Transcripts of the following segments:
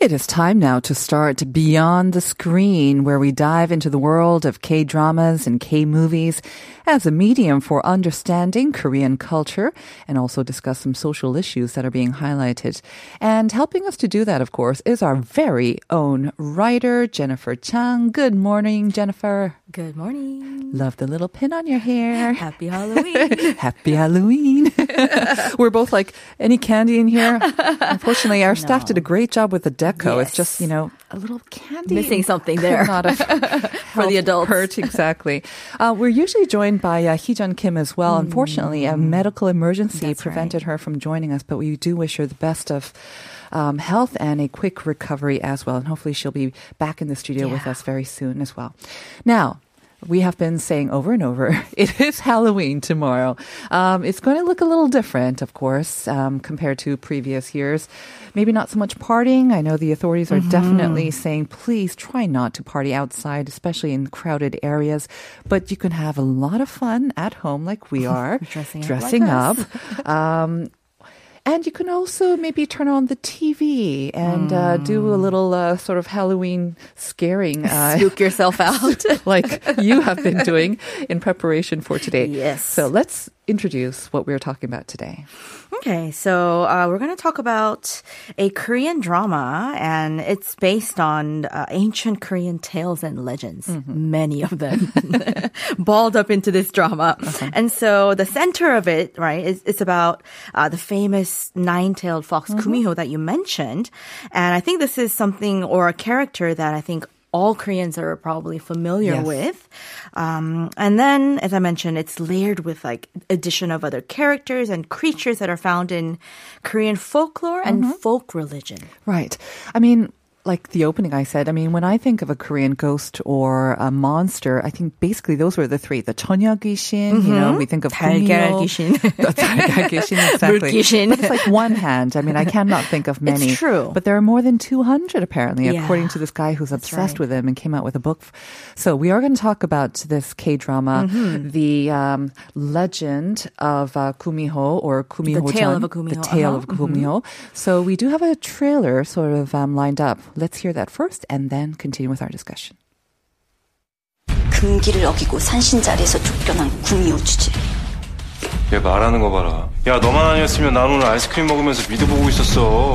It is time now to start Beyond the Screen, where we dive into the world of K dramas and K movies as a medium for understanding Korean culture and also discuss some social issues that are being highlighted. And helping us to do that, of course, is our very own writer, Jennifer Chang. Good morning, Jennifer. Good morning. Love the little pin on your hair. Happy Halloween. Happy Halloween. We're both like, any candy in here? Unfortunately, our staff did a great job with the deco. It's just, you know, a little candy. Missing something there. Not have For the adults. Hurt, exactly. Uh, we're usually joined by uh, Heejun Kim as well. Unfortunately, a medical emergency Mm. That's prevented her from joining us, but we do wish her the best of um, health and a quick recovery as well. And hopefully she'll be back in the studio with us very soon as well. Now, we have been saying over and over, it is Halloween tomorrow. Um, it's going to look a little different, of course, um, compared to previous years. Maybe not so much partying. I know the authorities are definitely saying, please try not to party outside, especially in crowded areas. But you can have a lot of fun at home, like we are, Dressing up like up. Um, and you can also maybe turn on the TV and uh, do a little uh, sort of Halloween scaring. Uh, Spook yourself out. like you have been doing in preparation for today. Yes. So let's introduce what we're talking about today. Okay, so uh, we're going to talk about a Korean drama, and it's based on uh, ancient Korean tales and legends, many of them balled up into this drama. And so the center of it, right, is it's about uh, the famous nine-tailed fox Kumiho that you mentioned, and I think this is something or a character that I think all Koreans are probably familiar Yes. with. Um, and then, as I mentioned, it's layered with like addition of other characters and creatures that are found in Korean folklore and folk religion. Right. I mean, like the opening I said, I mean, when I think of a Korean ghost or a monster, I think basically those were the three. The 천녀귀신, you know, we think of 달걀 Kumyo. 귀신. The 달걀 귀신, exactly. 물귀신. But it's like one hand. I mean, I cannot think of many. true. But there are more than 200 apparently, Yeah. according to this guy who's obsessed right. with them and came out with a book. So we are going to talk about this K-drama, Mm-hmm. the um, legend of uh, Kumiho or Kumiho. The tale of a Kumiho, The tale uh-huh. of Kumiho. So we do have a trailer sort of um, lined up. Let's hear that first and then continue with our discussion. 금기를 어기고 산신 자리에서 쫓겨난 구미호 주제. 얘 말하는 거 봐라. 야, 너만 아니었으면 난 오늘 아이스크림 먹으면서 미드 보고 있었어.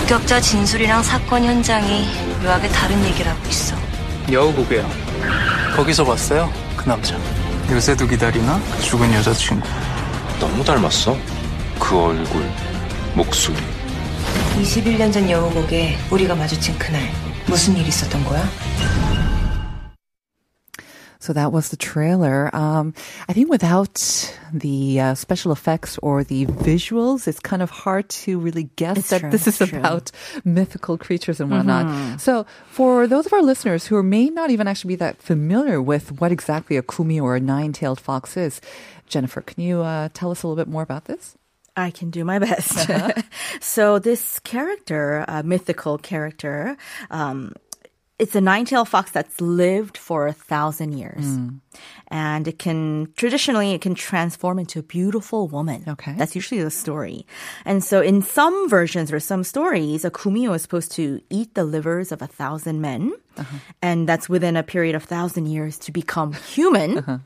목격자 진술이랑 사건 현장이 묘하게 다른 얘기를 하고 있어. 여우고개야. 거기서 봤어요? 그 남자. 요새도 기다리나? 그 죽은 여자친구. 너무 닮았어. 그 얼굴, 목소리. 21년 전 여우곡에 우리가 마주친 그날 무슨 일 있었던 거야? So that was the trailer. Um, I think without the uh, special effects or the visuals, it's kind of hard to really guess It's that true, this is it's true. about mythical creatures and whatnot. So for those of our listeners who may not even actually be that familiar with what exactly a kumi or a nine-tailed fox is, Jennifer, can you uh, tell us a little bit more about this? I can do my best. Uh-huh. so this character, a mythical character, um, it's a nine-tailed fox that's lived for a thousand years. Hmm. And it can, traditionally, it can transform into a beautiful woman. Okay. That's usually the story. And so in some versions or some stories, a kumio is supposed to eat the livers of a thousand men. Uh-huh. And that's within a period of thousand years to become human. Uh-huh.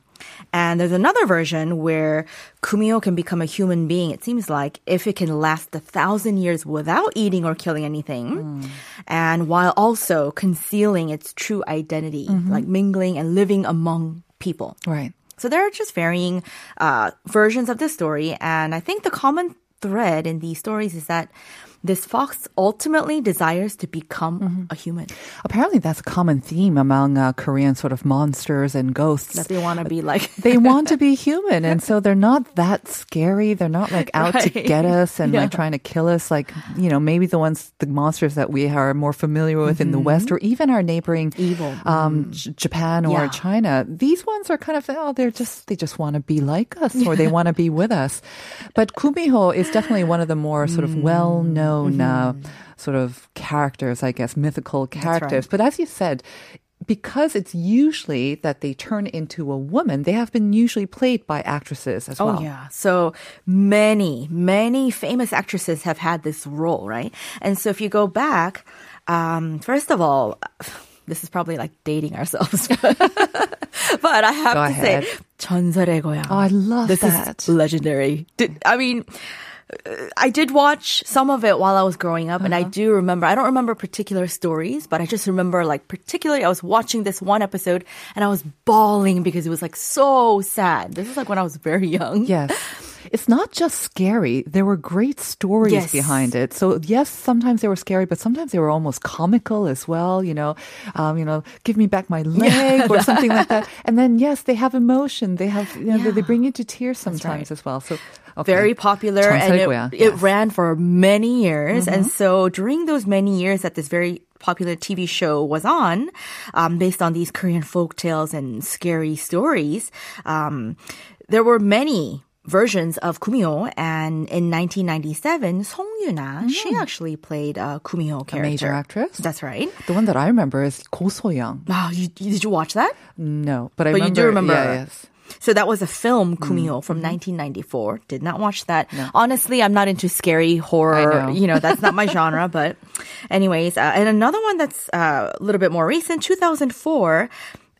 And there's another version where Kumio can become a human being, it seems like, if it can last a thousand years without eating or killing anything. And while also concealing its true identity, like mingling and living among people. Right. So there are just varying uh, versions of this story. And I think the common thread in these stories is that this fox ultimately desires to become a human. Apparently, that's a common theme among uh, Korean sort of monsters and ghosts. That they want to be like they want to be human, and so they're not that scary. They're not like out to get us and Yeah. like trying to kill us. Like you know, maybe the ones, the monsters that we are more familiar with in the West, or even our neighboring Evil. um, J- Japan or Yeah. China. These ones are kind of oh, they're just they just want to be like us, or they want to be with us. But Kumiho is definitely one of the more sort of well known Uh, sort of characters, I guess, mythical characters. But as you said, because it's usually that they turn into a woman, they have been usually played by actresses as well. Oh yeah. So many, many famous actresses have had this role, right? And so if you go back, um, first of all, this is probably like dating ourselves. but I have Go to ahead. say 전설의 고향. Oh, I love this that. is legendary. Did, I mean, uh, I did watch some of it while I was growing up, and I uh-huh. do remember. I don't remember particular stories, but I just remember, like, particularly, I was watching this one episode, and I was bawling because it was like so sad. This is like when I was very young. Yes. it's not just scary. There were great stories yes. behind it. So yes, sometimes they were scary, but sometimes they were almost comical as well. You know, um, you know, give me back my leg or something like that. And then yes, they have emotion. They have you know, yeah. they, they, bring you to tears sometimes right. as well. So okay. very popular and it, yes. ran for many years. Mm-hmm. And so during those many years that this very popular TV show was on, um, based on these Korean folk tales and scary stories, um, there were many versions of Kumio and in 1997 Song Yuna she actually played a Kumio character Mm. major actress? that's right The one that I remember is Ko So-young. wow you, did you watch that No, but I But you do remember- Yeah, yes. So that was a film, Mm. From 1994. Did not watch that. Honestly, I'm not into scary horror. Know. You know, that's not my genre. But, anyways, uh, and another one that's uh, a little bit more recent, 2004.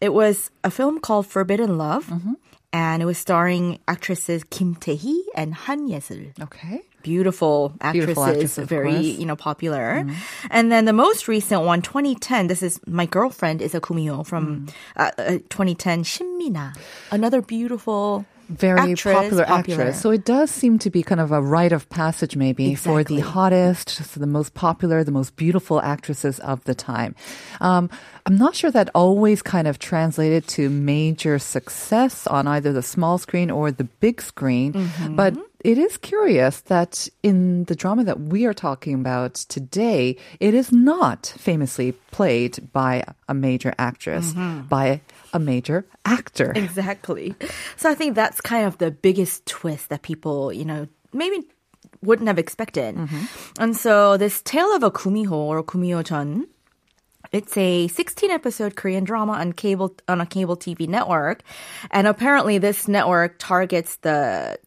It was a film called Forbidden Love, Mm-hmm. And it was starring actresses Kim Tae-hee and Han Ye-sul Okay. beautiful actresses, Beautiful actress, very you know popular. And then the most recent one, 2010. This is my girlfriend is a kumio from Mm. uh, uh, 2010. Shin Min-a, another beautiful. Very actress, popular, popular. actress. So it does seem to be kind of a rite of passage, maybe, for the hottest, so the most popular, the most beautiful actresses of the time. Um, I'm not sure that always kind of translated to major success on either the small screen or the big screen, Mm-hmm. but it is curious that in the drama that we are talking about today, it is not famously played by a major actress, Mm-hmm. by a major actor. Exactly. So I think that's kind of the biggest twist that people, you know, maybe wouldn't have expected. And so this tale of a kumiho or kumio-chan, it's a 16 episode Korean drama on cable on a cable TV network, and apparently this network targets the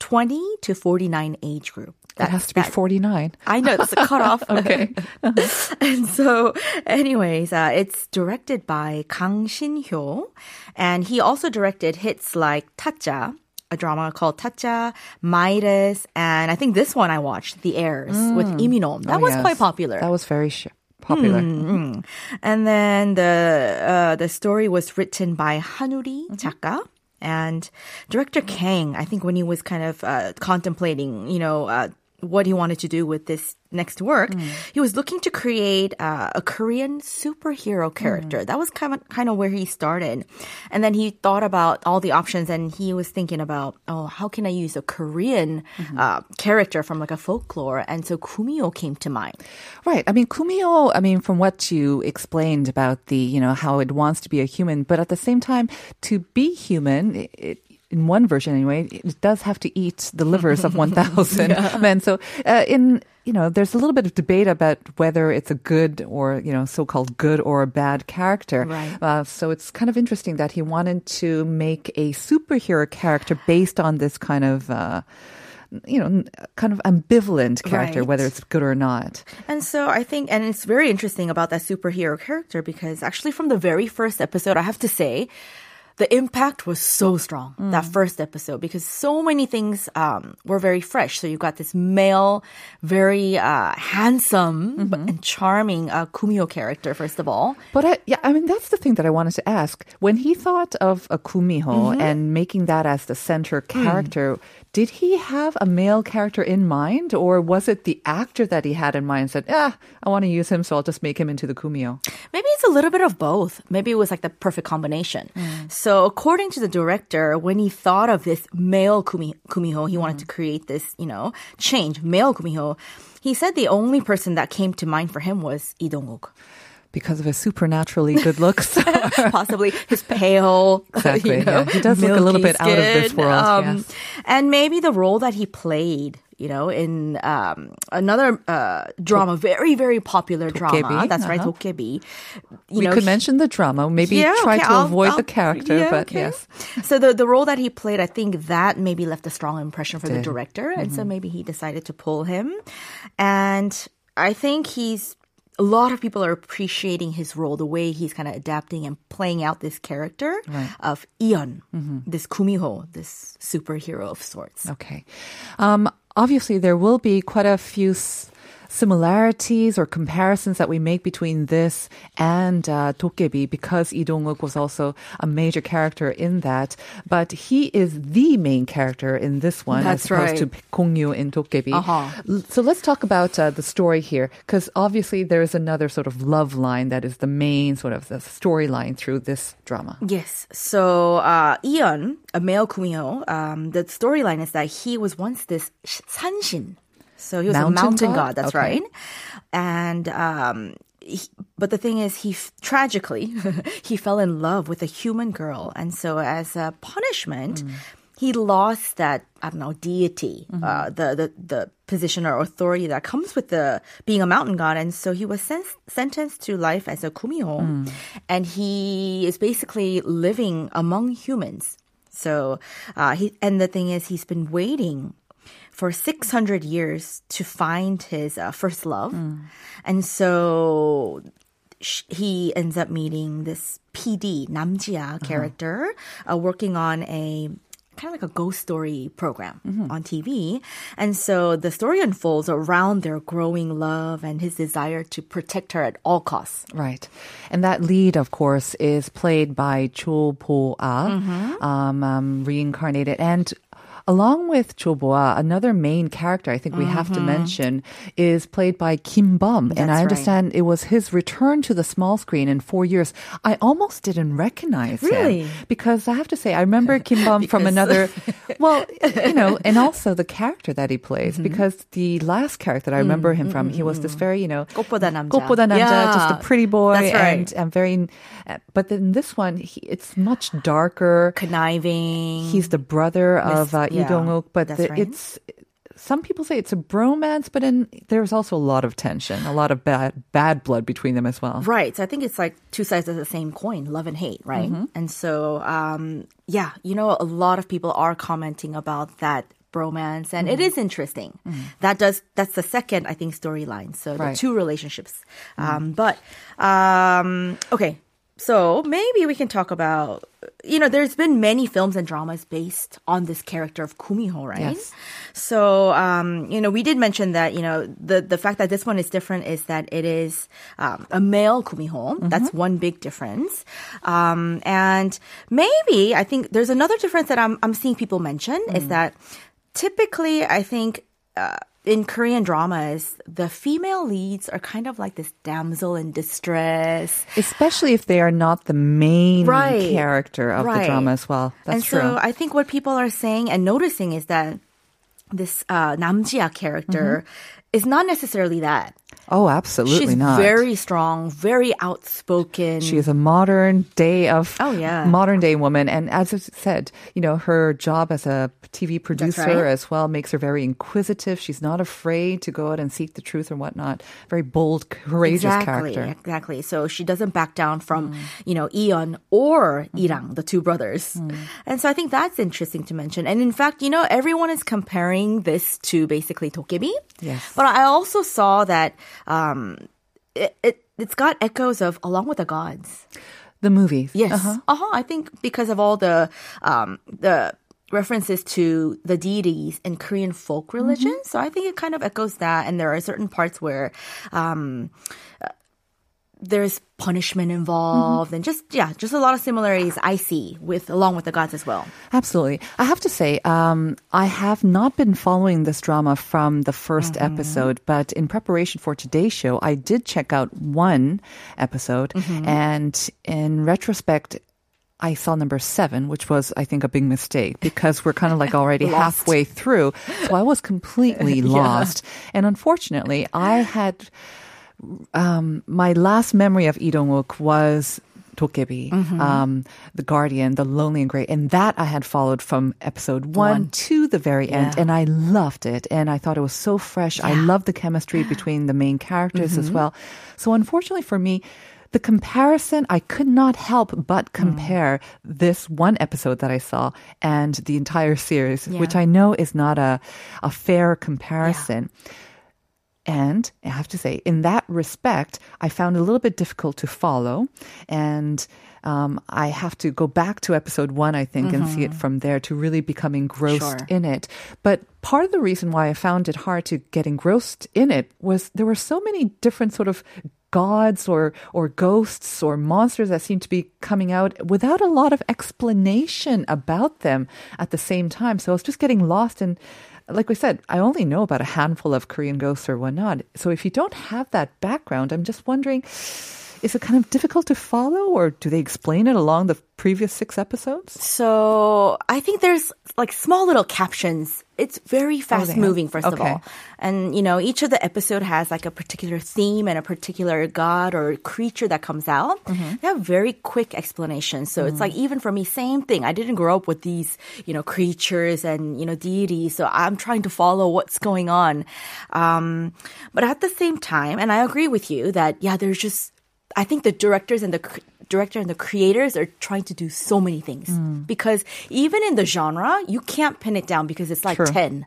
20 to 49 age group. That has to be 49. I know that's a cutoff. Okay. and so, anyways, uh, it's directed by Kang Shin Hyo, and he also directed hits like Tazza, a drama called Tazza, Midas, and I think this one I watched, The Heirs, with Lee Min-ho. That Oh, was yes. quite popular. That was very sh- popular. And then the uh, the story was written by Hanuri 작가. And director Kang, I think when he was kind of uh, contemplating, you know, uh, what he wanted to do with this next work, he was looking to create uh, a Korean superhero character. That was kind of kind of where he started, and then he thought about all the options, and he was thinking about, oh, how can I use a Korean uh, character from like a folklore? And so Kumio came to mind. Right. I mean, Kumio, I mean, from what you explained about the, you know, how it wants to be a human, but at the same time, to be human, it, in one version anyway, it does have to eat the livers of 1,000 men. So, uh, in, you know, there's a little bit of debate about whether it's a good or, you know, so-called good or a bad character. Right. Uh, so it's kind of interesting that he wanted to make a superhero character based on this kind of, uh, you know, kind of ambivalent character, Right. whether it's good or not. And so I think, and it's very interesting about that superhero character because actually from the very first episode, I have to say, the impact was so strong that first episode because so many things um, were very fresh. So you got this male, very uh, handsome but- and charming uh, Kumio character. First of all, But I, yeah, I mean that's the thing that I wanted to ask. When he thought of a kumiho Mm-hmm. and making that as the center Mm. Did he have a male character in mind, or was it the actor that he had in mind said, "Ah, I want to use him, so I'll just make him into the kumio"? Maybe it's a little bit of both. Maybe it was like the perfect combination. So, according to the director, when he thought of this male kumi, kumiho, he wanted to create this, you know, change, male kumiho. He said the only person that came to mind for him was Lee Dong-wook. Because of his supernaturally good looks. Possibly his pale, Exactly, you know, yeah. He does look a little bit out of this skin, world, yes. And maybe the role that he played, you know, in um, another uh, drama, very, very popular drama. That's right, uh-huh. Dokkaebi. You we know, could he- mention the drama, maybe Yeah, try okay, to I'll- avoid I'll- the character, yeah, but okay. yes. So the the role that he played, I think that maybe left a strong impression for the Did. Mm-hmm. director, and so maybe he decided to pull him. And I think he's a lot of people are appreciating his role, the way he's kind of adapting and playing out this character of Eon, Mm-hmm. this Kumiho, this superhero of sorts. Okay. Um, obviously, there will be quite a few s- similarities or comparisons that we make between this and uh, Dokkaebi because Lee Dong-wook was also a major character in that. But he is the main character in this one That's as opposed to right. Gong Yoo in Dokkaebi. Uh-huh. So let's talk about uh, the story here because obviously there is another sort of love line that is the main sort of the storyline through this drama. Yes. So uh, Eon, a male Kumiho, um, the storyline is that he was once this sh- sanshin. So he was Mountain a mountain god? god. that's Okay. right. And um, he, but the thing is, he f- tragically he fell in love with a human girl, and so as a punishment. He lost that I don't know deity, uh, the, the the position or authority that comes with the being a mountain god, and so he was sen- sentenced to life as a kumiho, and he is basically living among humans. So uh, he and the thing is, he's been waiting for 600 years to find his uh, first love. And so sh- he ends up meeting this PD, Nam Ji-ah character, uh, working on a kind of like a ghost story program on TV. And so the story unfolds around their growing love and his desire to protect her at all costs. Right. And that lead, of course, is played by Cho Bo-ah, Mm-hmm. um, um, reincarnated. And Along with Cho Bo-ah, another main character I think we mm-hmm. have to mention is played by Kim Bum. and I understand right. it was his return to the small screen in four years. I almost didn't recognize really? him. Because I have to say, I remember Kim Bum from another, well, you know, and also the character that he plays. Mm-hmm. Because the last character I remember mm-hmm. him from, he was this very, you know, 꽃보다 남자. 꽃보다 남자, yeah. just a pretty boy. Right. and, and very, but then this one, he, it's much darker. Conniving. He's the brother of, uh. Lee yeah, Dong-wook, but the, right. it's. Some people say it's a bromance, but in, there's also a lot of tension, a lot of bad bad blood between them as well. Right. So I think it's like two sides of the same coin, love and hate, right? Mm-hmm. And so, um, yeah, you know, a lot of people are commenting about that bromance and Mm-hmm. it is interesting. That does, that's the second, I think, storyline. So the Right. two relationships. Um, but, um, okay. So maybe we can talk about, you know, there's been many films and dramas based on this character of Kumiho, right? Yes. So, um, you know, we did mention that, you know, the, the fact that this one is different is that it is um, a male kumiho. That's one big difference. Um, and maybe I think there's another difference that I'm, I'm seeing people mention is that typically I think, uh, in Korean dramas, the female leads are kind of like this damsel in distress. Especially if they are not the main Right. character of the drama as well. That's and true. so I think what people are saying and noticing is that this uh, Nam Ji-ah character is not necessarily that. Oh, absolutely She's not. very strong, very outspoken. She is a modern day of Oh, yeah. modern day woman, and as I said, you know her job as a TV producer right. as well makes her very inquisitive. She's not afraid to go out and seek the truth or whatnot. Very bold, courageous exactly, character. exactly. So she doesn't back down from, mm. you know, Eon or mm-hmm. Irang, the two brothers. Mm. And so I think that's interesting to mention. And in fact, you know, everyone is comparing this to basically Dokkaebi. Yes. But I also saw that um, it, it it's got echoes of Along with the Gods. The movies, Yes. Uh-huh. Uh-huh. I think because of all the um the references to the deities in Korean folk religion. So I think it kind of echoes that and there are certain parts where um uh, there's punishment involved and just yeah, just a lot of similarities I see with along with the gods as well. Absolutely. I have to say, um, I have not been following this drama from the 1st Mm-hmm. episode, but in preparation for today's show, I did check out one episode. Mm-hmm. And in retrospect, I saw number seven, which was, I think, a big mistake because we're kind of like already halfway through. So I was completely lost. And unfortunately, I had um, my last memory of Lee Dong-wook was Dokkaebi, Mm-hmm. um, The Guardian, The Lonely and Great. And that I had followed from episode one, to the very end. Yeah. And I loved it. And I thought it was so fresh. I loved the chemistry between the main characters Mm-hmm. as well. So unfortunately for me, the comparison, I could not help Mm. but compare this one episode that I saw and the entire series, which I know is not a, a fair comparison. And I have to say, in that respect, I found it a little bit difficult to follow. And um, I have to go back to episode one, I think, and see it from there to really become engrossed Sure. in it. But part of the reason why I found it hard to get engrossed in it was there were so many different sort of gods or or ghosts or monsters that seemed to be coming out without a lot of explanation about them at the same time. So I was just getting lost in like we said, I only know about a handful of Korean ghosts or whatnot. So if you don't have that background, I'm just wondering, is it kind of difficult to follow or do they explain it along the previous six episodes? So I think there's like small little captions. It's very fast have- moving, first of all. And, you know, each of the episode has like a particular theme and a particular god or creature that comes out. They have very quick explanations. So it's like, even for me, same thing. I didn't grow up with these, you know, creatures and, you know, deities. So I'm trying to follow what's going on. Um, but at the same time, and I agree with you that, yeah, there's just, I think the directors and the director and the creators are trying to do so many things because even in the genre, you can't pin it down because it's like True. 10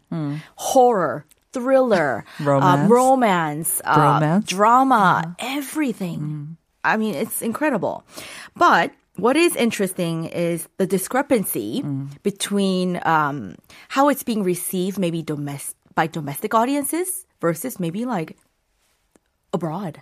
horror, thriller, Romance. um, romance, uh, drama, everything. I mean, it's incredible. But what is interesting is the discrepancy between um, how it's being received, maybe domestic by domestic audiences versus maybe like abroad.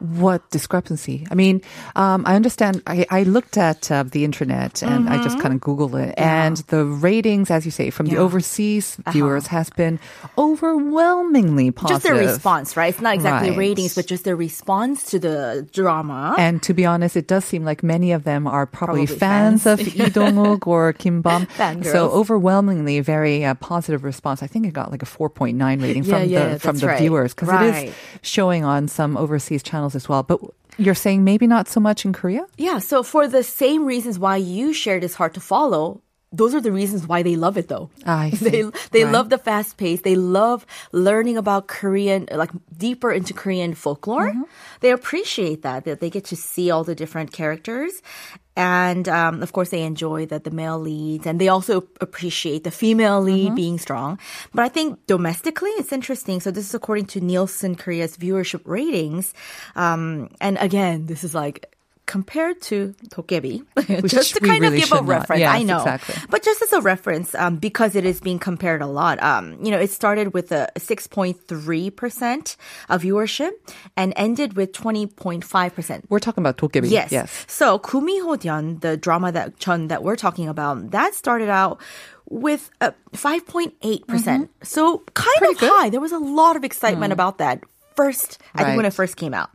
What discrepancy? I mean, um, I understand. I, I looked at uh, the internet and I just kind of Googled it, and the ratings, as you say, from the Mm-hmm. Yeah. Uh-huh. overseas viewers has been overwhelmingly positive. Just their response, right? It's not exactly Right. ratings, but just their response to the drama. And to be honest, it does seem like many of them are probably, Probably fans, fans. of Lee Dong-wook or Kim Bum. So overwhelmingly, very uh, positive response. I think it got like a 4.9 rating Yeah, from yeah, the from the right. viewers because it Right. is showing on some overseas channels as well. But you're saying maybe not so much in Korea? Yeah, so for the same reasons why you shared is hard to follow, those are the reasons why they love it though. I see. They they Right. love the fast pace. They love learning about Korean like deeper into Korean folklore. Mm-hmm. They appreciate that that they get to see all the different characters. And um, of course, they enjoy that the male leads, and they also appreciate the female lead Mm-hmm. being strong. But I think domestically, it's interesting. So this is according to Nielsen Korea's viewership ratings, um, and again, this is like compared to Dokkaebi, just to kind really of give a reference. Yes, I know, exactly. but just as a reference, um, because it is being compared a lot. Um, you know, it started with a 6.3 percent of viewership and ended with 20.5 percent. We're talking about Dokkaebi. Yes. yes. So Kumi Dion, the drama that Chun that we're talking about, that started out with a 5.8%. percent mm-hmm. So kind Pretty of good. high. There was a lot of excitement mm. about that first, I think when it first came out.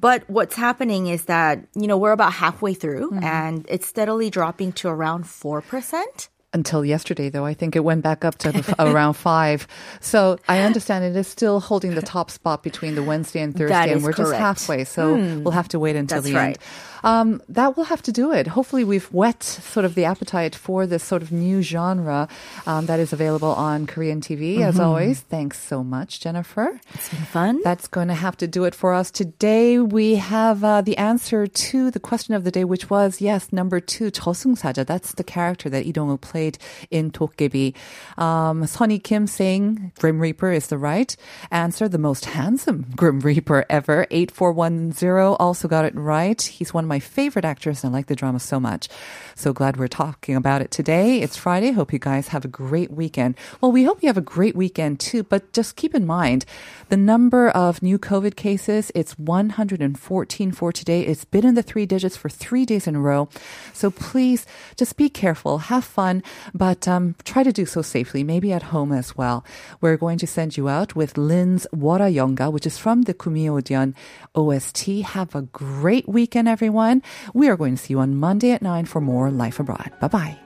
But what's happening is that, you know, we're about halfway through Mm-hmm. and it's steadily dropping to around 4%. Until yesterday, though, I think it went back up to f- around five. So I understand it is still holding the top spot between the Wednesday and Thursday, and we're just halfway. So we'll have to wait until That's the right. end um, that will have to do it. Hopefully, we've whet sort of the appetite for this sort of new genre um, that is available on Korean TV. Mm-hmm. As always, thanks so much, Jennifer. It's been fun. That's going to have to do it for us today. We have uh, the answer to the question of the day, which was yes, number two, 저승사자. That's the character that Lee Dong-wook played in Dokkaebi. Um, Sonny Kim saying Grim Reaper is the right answer. The most handsome Grim Reaper ever. Eight four one zero also got it right. He's one my favorite actors and I like the drama so much. So glad we're talking about it today. It's Friday. Hope you guys have a great weekend. Well, we hope you have a great weekend too, but just keep in mind the number of new COVID cases, it's 114 for today. It's been in the three digits for three days in a row. So please just be careful, have fun, but um, try to do so safely, maybe at home as well. We're going to send you out with Lynn's Wara Yonga, which is from the Kumiodian OST. Have a great weekend, everyone. We are going to see you on Monday at 9 for more Life Abroad. Bye bye.